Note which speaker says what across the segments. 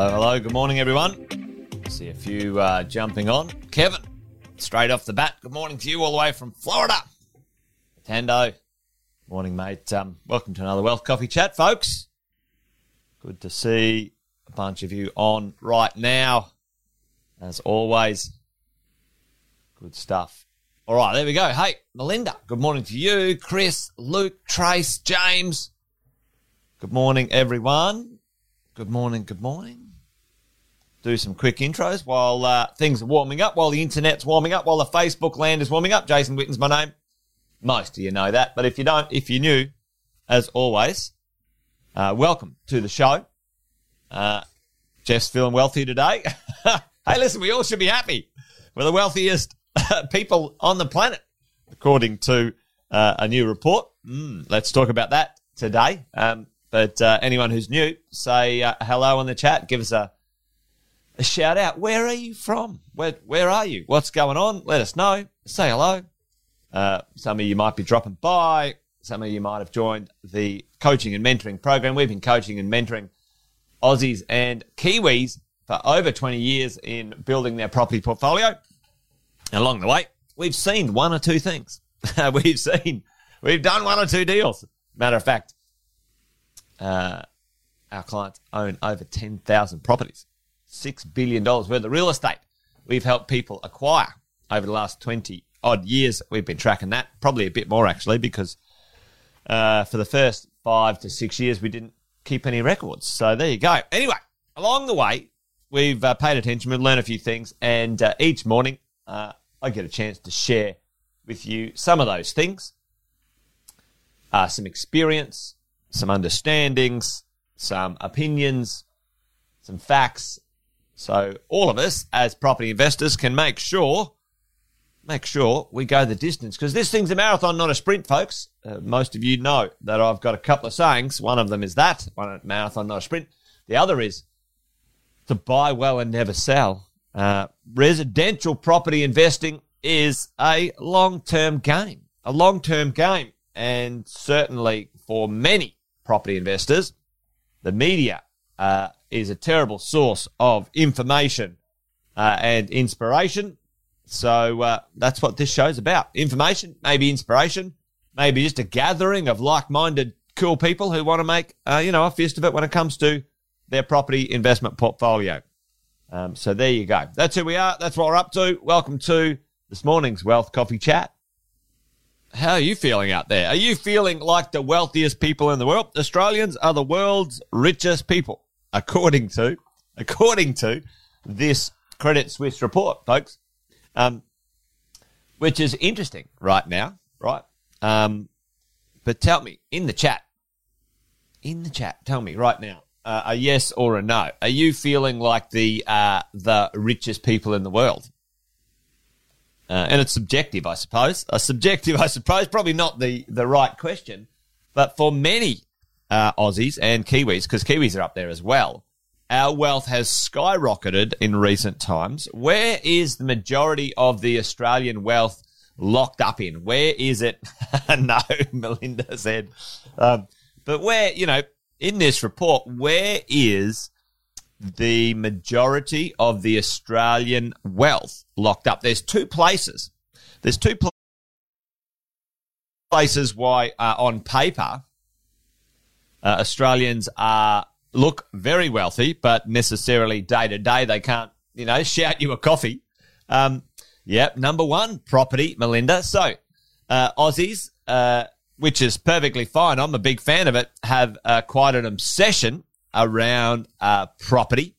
Speaker 1: Hello, hello. Good morning, everyone. See a few uh, jumping on. Kevin, straight off the bat. Good morning to you, all the way from Florida. Tando, morning, mate. Um, welcome to another Wealth Coffee Chat, folks. Good to see a bunch of you on right now. As always, good stuff. All right, there we go. Hey, Melinda, good morning to you. Chris, Luke, Trace, James. Good morning, everyone. Good morning, good morning. Do some quick intros while uh, things are warming up, while the internet's warming up, while the Facebook land is warming up. Jason Witten's my name. Most of you know that, but if you don't, if you're new, as always, uh, welcome to the show. Uh, Jeff's feeling wealthy today. hey, listen, we all should be happy. We're the wealthiest people on the planet, according to uh, a new report. Mm, let's talk about that today. Um, but uh, anyone who's new, say uh, hello in the chat. Give us a, a shout out. Where are you from? Where Where are you? What's going on? Let us know. Say hello. Uh, some of you might be dropping by. Some of you might have joined the coaching and mentoring program. We've been coaching and mentoring Aussies and Kiwis for over 20 years in building their property portfolio. Along the way, we've seen one or two things. we've seen, we've done one or two deals. Matter of fact, uh, our clients own over 10,000 properties, $6 billion worth of real estate. We've helped people acquire over the last 20 odd years. We've been tracking that, probably a bit more actually, because uh, for the first five to six years, we didn't keep any records. So there you go. Anyway, along the way, we've uh, paid attention, we've learned a few things, and uh, each morning uh, I get a chance to share with you some of those things, uh, some experience, some understandings, some opinions, some facts. So all of us as property investors can make sure make sure we go the distance because this thing's a marathon, not a sprint, folks. Uh, most of you know that I've got a couple of sayings. One of them is that one marathon, not a sprint. The other is to buy well and never sell. Uh, residential property investing is a long-term game, a long-term game, and certainly for many property investors, the media uh, is a terrible source of information uh, and inspiration. So uh, that's what this show's about. Information, maybe inspiration, maybe just a gathering of like-minded cool people who want to make, uh, you know, a fist of it when it comes to their property investment portfolio. Um, so there you go. That's who we are. That's what we're up to. Welcome to this morning's Wealth Coffee Chat. How are you feeling out there? Are you feeling like the wealthiest people in the world? Australians are the world's richest people, according to, according to this Credit Suisse report, folks. Um, which is interesting right now, right? Um, but tell me in the chat, in the chat, tell me right now, uh, a yes or a no. Are you feeling like the uh, the richest people in the world? Uh, and it's subjective, I suppose. A subjective, I suppose, probably not the, the right question. But for many uh, Aussies and Kiwis, because Kiwis are up there as well, our wealth has skyrocketed in recent times. Where is the majority of the Australian wealth locked up in? Where is it? no, Melinda said. Um, but where, you know, in this report, where is the majority of the Australian wealth locked up. There's two places. There's two pl- places why, uh, on paper, uh, Australians are look very wealthy, but necessarily day to day they can't, you know, shout you a coffee. Um, yep, number one, property, Melinda. So, uh, Aussies, uh, which is perfectly fine. I'm a big fan of it. Have uh, quite an obsession around uh, property.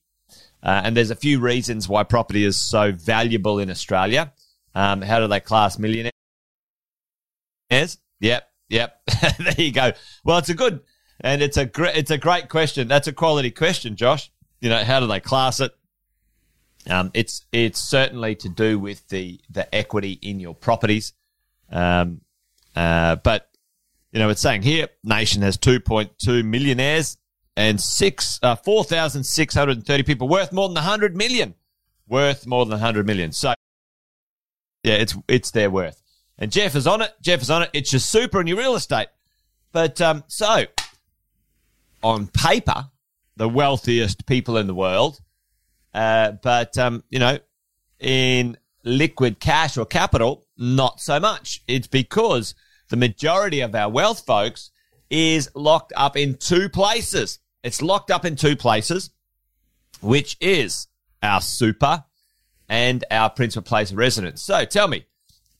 Speaker 1: Uh, and there's a few reasons why property is so valuable in Australia. Um, how do they class millionaires? Yep, yep. there you go. Well, it's a good and it's a great it's a great question. That's a quality question, Josh. You know, how do they class it? Um, it's it's certainly to do with the the equity in your properties. Um, uh, but you know, it's saying here, nation has 2.2 millionaires and six uh, four thousand six hundred and thirty people worth more than hundred million, worth more than hundred million. So yeah, it's it's their worth. And Jeff is on it. Jeff is on it. It's your super and your real estate. But um, so on paper, the wealthiest people in the world. Uh, but, um, you know, in liquid cash or capital, not so much. It's because the majority of our wealth, folks, is locked up in two places. It's locked up in two places, which is our super and our principal place of residence. So tell me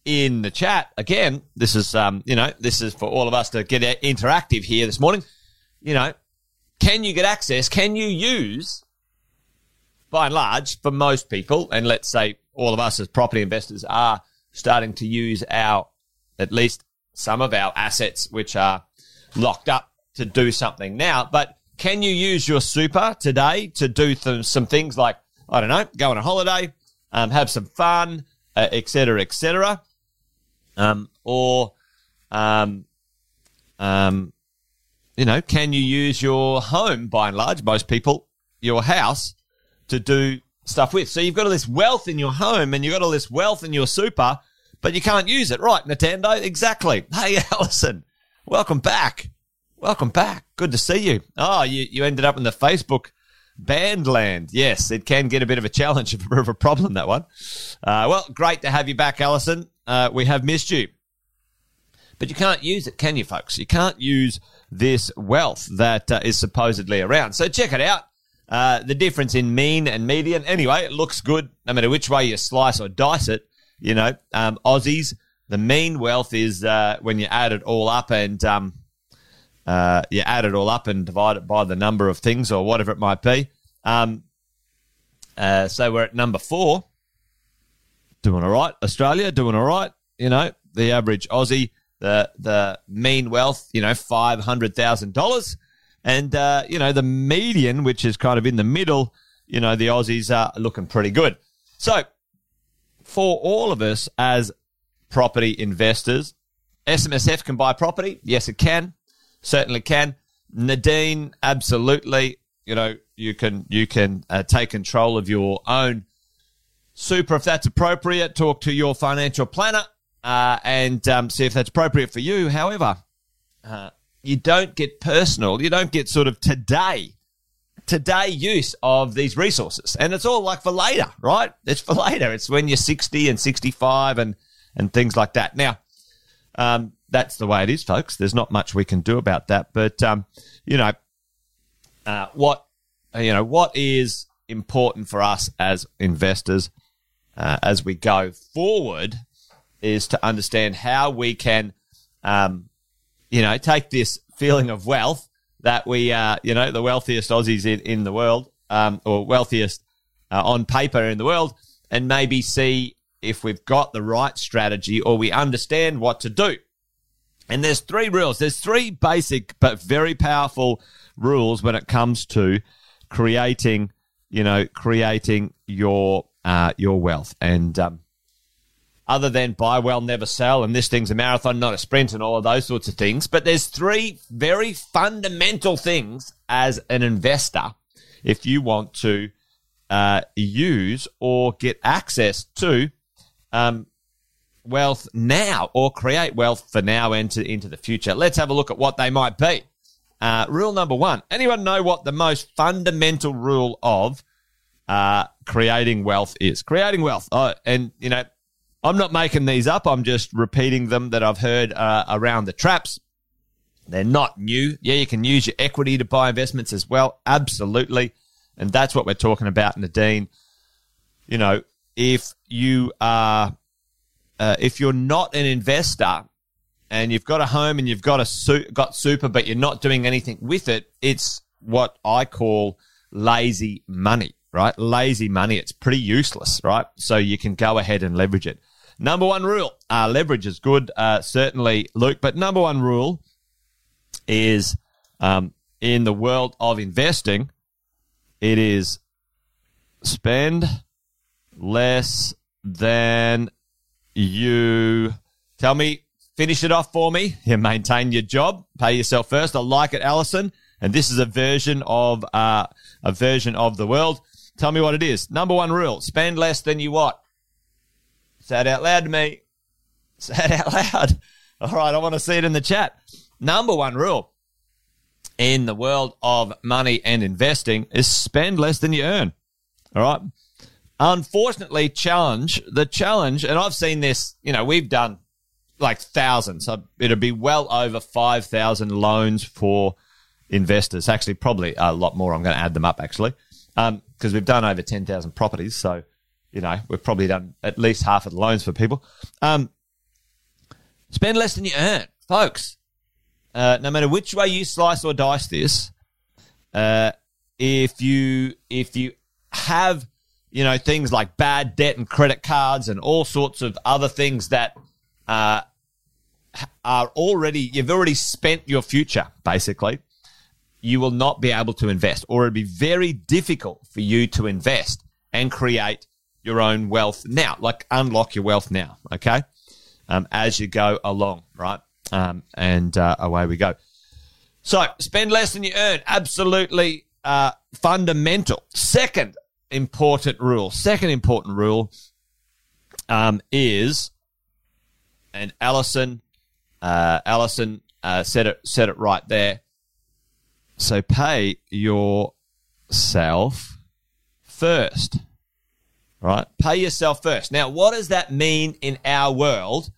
Speaker 1: in the chat again, this is, um, you know, this is for all of us to get interactive here this morning. You know, can you get access? Can you use, by and large, for most people, and let's say all of us as property investors are starting to use our, at least some of our assets, which are locked up to do something now. But can you use your super today to do th- some things like, I don't know, go on a holiday, um, have some fun, etc., uh, etc., et um, or, um, um, you know, can you use your home by and large, most people, your house to do stuff with? So you've got all this wealth in your home and you've got all this wealth in your super, but you can't use it. Right, Nintendo? Exactly. Hey, Allison, welcome back. Welcome back. Good to see you. Oh, you, you ended up in the Facebook band land. Yes, it can get a bit of a challenge, a bit of a problem, that one. Uh, well, great to have you back, Allison. Uh, we have missed you. But you can't use it, can you, folks? You can't use this wealth that uh, is supposedly around. So check it out. Uh, the difference in mean and median. Anyway, it looks good no matter which way you slice or dice it. You know, um, Aussies, the mean wealth is uh, when you add it all up and um, uh, you add it all up and divide it by the number of things or whatever it might be. Um, uh, so we're at number four. Doing all right. Australia, doing all right. You know, the average Aussie, the the mean wealth, you know, five hundred thousand dollars, and uh, you know the median, which is kind of in the middle. You know, the Aussies are looking pretty good. So, for all of us as property investors, SMSF can buy property. Yes, it can certainly can. Nadine, absolutely. You know, you can you can uh, take control of your own super if that's appropriate. Talk to your financial planner uh, and um, see if that's appropriate for you. However, uh, you don't get personal. You don't get sort of today today use of these resources, and it's all like for later, right? It's for later. It's when you're sixty and sixty five and and things like that. Now, um, that's the way it is, folks. There's not much we can do about that. But um, you know, uh, what you know, what is important for us as investors uh, as we go forward is to understand how we can, um, you know, take this feeling of wealth that we are, you know, the wealthiest Aussies in, in the world, um, or wealthiest uh, on paper in the world, and maybe see if we've got the right strategy or we understand what to do. And there's three rules. There's three basic but very powerful rules when it comes to creating, you know, creating your uh, your wealth. And um, other than buy well, never sell, and this thing's a marathon, not a sprint, and all of those sorts of things. But there's three very fundamental things as an investor if you want to uh, use or get access to um, wealth now or create wealth for now and to, into the future. Let's have a look at what they might be. Uh, rule number one. Anyone know what the most fundamental rule of uh, creating wealth is? Creating wealth. Oh, and, you know, I'm not making these up. I'm just repeating them that I've heard uh, around the traps. They're not new. Yeah, you can use your equity to buy investments as well. Absolutely. And that's what we're talking about, Nadine. You know, if you are uh, if you're not an investor and you've got a home and you've got a got super, but you're not doing anything with it, it's what I call lazy money, right? Lazy money. It's pretty useless, right? So you can go ahead and leverage it. Number one rule: uh, leverage is good, uh, certainly, Luke. But number one rule is um, in the world of investing, it is spend less than you tell me, finish it off for me. You maintain your job, pay yourself first. I like it, Allison. And this is a version of uh, a version of the world. Tell me what it is. Number one rule: spend less than you what. It out loud to me. It out loud. All right, I want to see it in the chat. Number one rule in the world of money and investing is spend less than you earn. All right. Unfortunately, challenge the challenge, and I've seen this. You know, we've done like thousands. It'd be well over five thousand loans for investors. Actually, probably a lot more. I'm going to add them up actually, because um, we've done over ten thousand properties. So, you know, we've probably done at least half of the loans for people. Um, spend less than you earn, folks. Uh, no matter which way you slice or dice this, uh, if you if you have you know things like bad debt and credit cards and all sorts of other things that uh, are already you've already spent your future basically you will not be able to invest or it'll be very difficult for you to invest and create your own wealth now like unlock your wealth now okay? Um, as you go along right? Um, and uh, away we go. So spend less than you earn. Absolutely uh, fundamental. Second important rule second important rule um, is and Allison uh, Allison uh, said it said it right there. So pay yourself first, right? Pay yourself first. Now, what does that mean in our world?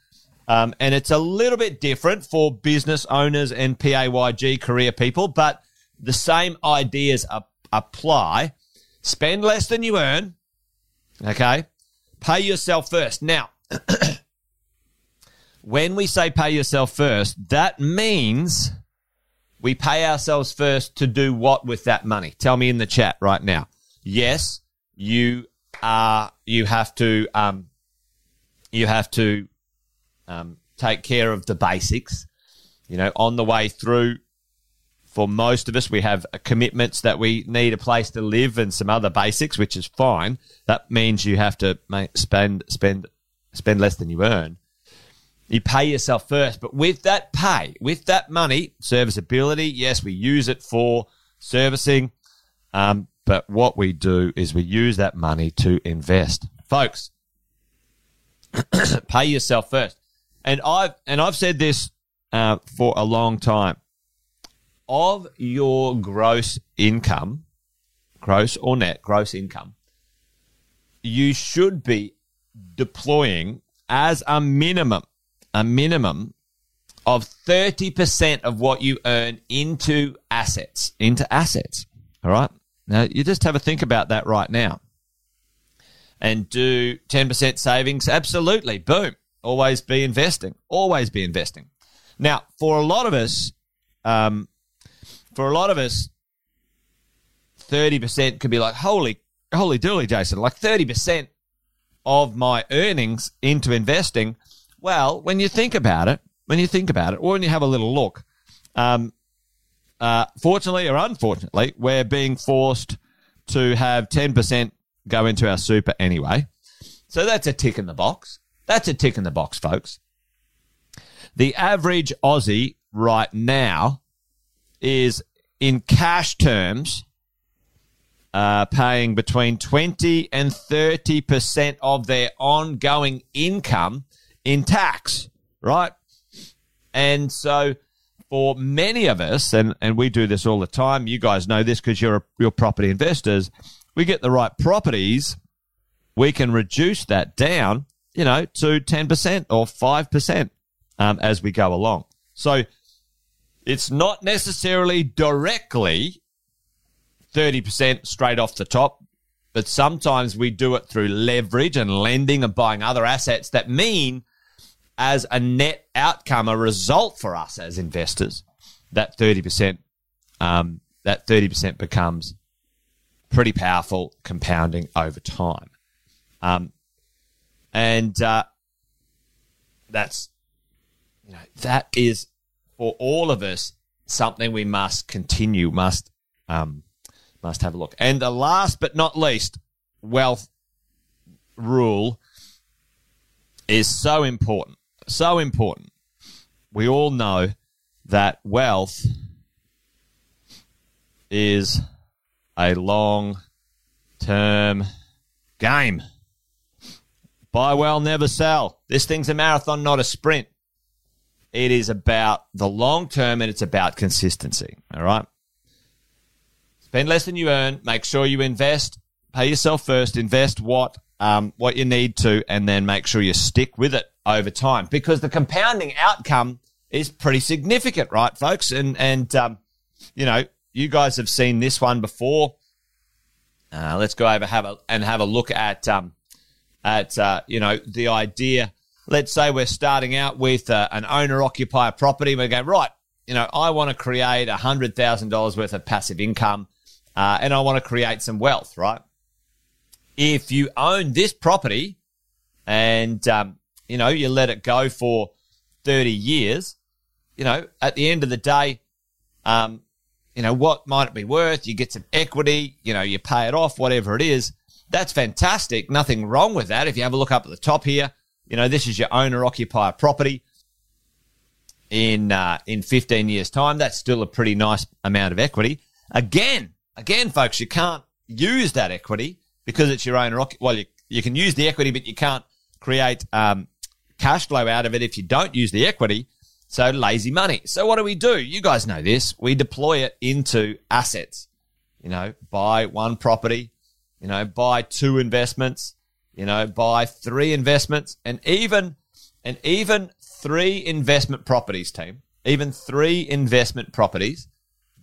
Speaker 1: Um, and it's a little bit different for business owners and PAYG career people, but the same ideas ap- apply. Spend less than you earn. Okay. Pay yourself first. Now, when we say pay yourself first, that means we pay ourselves first to do what with that money? Tell me in the chat right now. Yes, you are, you have to, um, you have to, um, take care of the basics. You know, on the way through, for most of us, we have commitments that we need a place to live and some other basics, which is fine. That means you have to spend, spend, spend less than you earn. You pay yourself first. But with that pay, with that money, serviceability, yes, we use it for servicing. Um, but what we do is we use that money to invest. Folks, pay yourself first. And I've, and I've said this uh, for a long time. Of your gross income, gross or net, gross income, you should be deploying as a minimum a minimum of 30% of what you earn into assets, into assets. All right. Now you just have a think about that right now and do 10% savings. Absolutely. Boom. Always be investing. Always be investing. Now, for a lot of us, um, for a lot of us, 30% could be like, holy, holy dooly, Jason, like 30% of my earnings into investing well, when you think about it, when you think about it, or when you have a little look, um, uh, fortunately or unfortunately, we're being forced to have 10% go into our super anyway. So that's a tick in the box. That's a tick in the box, folks. The average Aussie right now is in cash terms uh, paying between 20 and 30% of their ongoing income in tax, right? And so for many of us, and, and we do this all the time, you guys know this because you're, you're property investors, we get the right properties, we can reduce that down, you know, to 10% or 5% um, as we go along. So it's not necessarily directly 30% straight off the top, but sometimes we do it through leverage and lending and buying other assets that mean as a net outcome, a result for us as investors, that 30%, um, that 30% becomes pretty powerful compounding over time. Um, and, uh, that's, you know, that is for all of us something we must continue, must, um, must have a look. And the last but not least, wealth rule is so important so important. We all know that wealth is a long term game. Buy well, never sell. This thing's a marathon, not a sprint. It is about the long term and it's about consistency. All right. spend less than you earn. Make sure you invest. Pay yourself first. Invest what um, what you need to, and then make sure you stick with it over time because the compounding outcome is pretty significant, right, folks? And and um, you know, you guys have seen this one before. Uh, let's go over have a and have a look at um, at uh, you know the idea. Let's say we're starting out with uh, an owner occupier property. We go right. You know, I want to create hundred thousand dollars worth of passive income, uh, and I want to create some wealth. Right. If you own this property, and um, you know you let it go for thirty years, you know at the end of the day, um, you know, what might it be worth? You get some equity, you know, you pay it off, whatever it is. That's fantastic. Nothing wrong with that. If you have a look up at the top here, you know, this is your owner occupier property in, uh, in 15 years time. That's still a pretty nice amount of equity. Again, again, folks, you can't use that equity because it's your own occupier. Well, you, you can use the equity, but you can't create, um, cash flow out of it if you don't use the equity. So lazy money. So what do we do? You guys know this. We deploy it into assets. You know, buy one property, you know, buy two investments, you know, buy three investments and even, and even three investment properties team, even three investment properties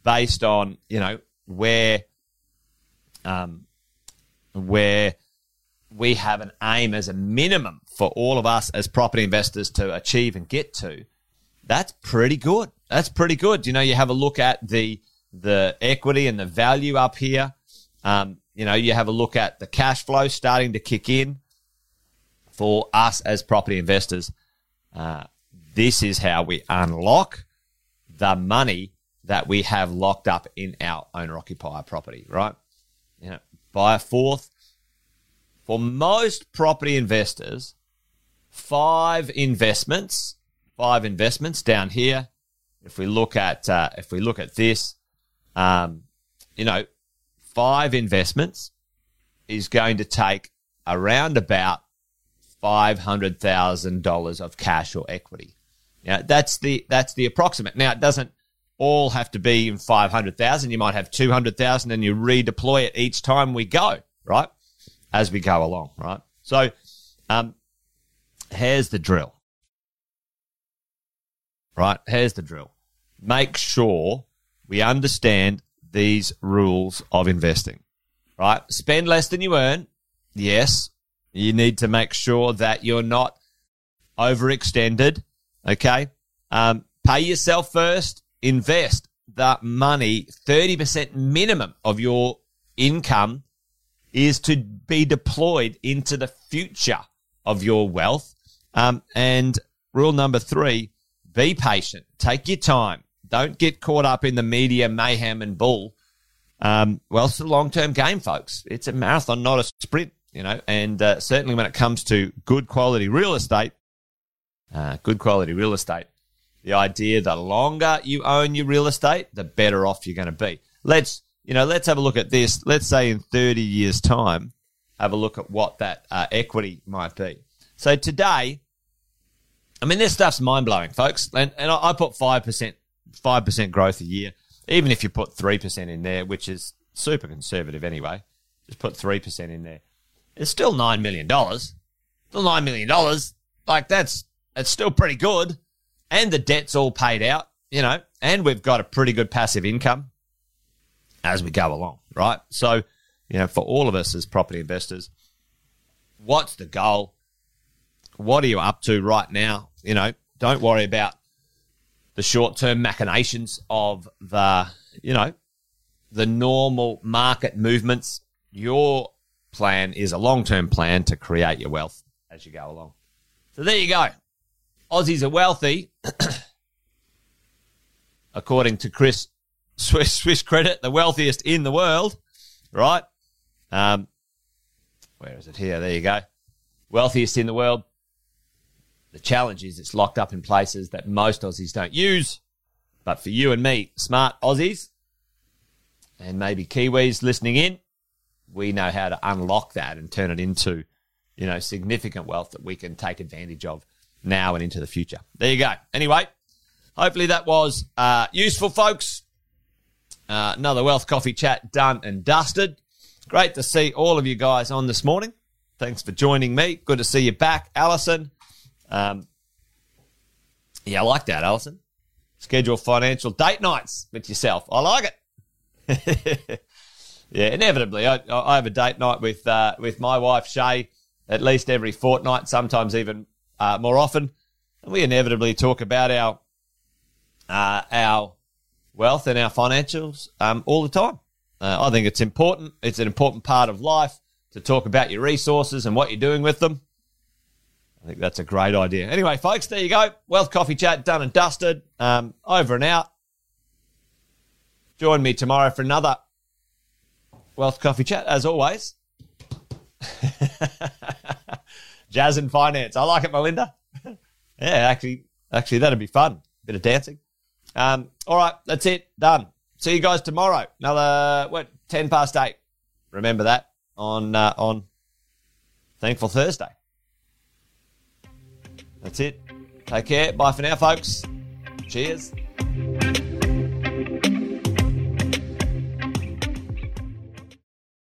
Speaker 1: based on, you know, where, um, where we have an aim as a minimum for all of us as property investors to achieve and get to that's pretty good. That's pretty good. You know, you have a look at the the equity and the value up here. Um, you know, you have a look at the cash flow starting to kick in for us as property investors. Uh, this is how we unlock the money that we have locked up in our owner occupier property, right? Buy a fourth. For most property investors, five investments five investments down here. If we look at uh, if we look at this, um, you know, five investments is going to take around about five hundred thousand dollars of cash or equity. Now that's the that's the approximate. Now it doesn't all have to be in five hundred thousand. You might have two hundred thousand, and you redeploy it each time we go, right? As we go along, right? So, um, here's the drill right? Here's the drill. Make sure we understand these rules of investing, right? Spend less than you earn. Yes. You need to make sure that you're not overextended. Okay. Um, pay yourself first. Invest the money. 30% minimum of your income is to be deployed into the future of your wealth. Um, and rule number three, be patient. Take your time. Don't get caught up in the media mayhem and bull. Um, well, it's a long term game, folks. It's a marathon, not a sprint, you know, and uh, certainly when it comes to good quality real estate, uh, good quality real estate, the idea the longer you own your real estate, the better off you're going to be. Let's, you know, let's have a look at this. Let's say in 30 years' time, have a look at what that uh, equity might be. So today, I mean, this stuff's mind blowing, folks. And, and I, put 5%, 5% growth a year. Even if you put 3% in there, which is super conservative anyway, just put 3% in there. It's still $9 million. Still $9 million. Like, that's, that's still pretty good. And the debt's all paid out, you know, and we've got a pretty good passive income as we go along, right? So, you know, for all of us as property investors, what's the goal? What are you up to right now? You know, don't worry about the short term machinations of the, you know, the normal market movements. Your plan is a long term plan to create your wealth as you go along. So there you go. Aussies are wealthy, according to Chris Swiss, Swiss Credit, the wealthiest in the world, right? Um, where is it here? There you go. Wealthiest in the world. The challenge is it's locked up in places that most Aussies don't use. But for you and me, smart Aussies, and maybe Kiwis listening in, we know how to unlock that and turn it into, you know, significant wealth that we can take advantage of now and into the future. There you go. Anyway, hopefully that was uh, useful, folks. Uh, another Wealth Coffee chat done and dusted. Great to see all of you guys on this morning. Thanks for joining me. Good to see you back, Allison. Um, yeah, I like that, Allison. Schedule financial date nights with yourself. I like it. yeah, inevitably, I, I, have a date night with uh, with my wife Shay at least every fortnight, sometimes even uh, more often, and we inevitably talk about our uh, our wealth and our financials um, all the time. Uh, I think it's important. It's an important part of life to talk about your resources and what you're doing with them. I think that's a great idea. Anyway, folks, there you go. Wealth Coffee Chat done and dusted. Um, over and out. Join me tomorrow for another Wealth Coffee Chat, as always. Jazz and finance. I like it, Melinda. yeah, actually, actually, that'd be fun. Bit of dancing. Um, all right, that's it. Done. See you guys tomorrow. Another what? Ten past eight. Remember that on uh, on Thankful Thursday. That's it. Take care. Bye for now, folks. Cheers.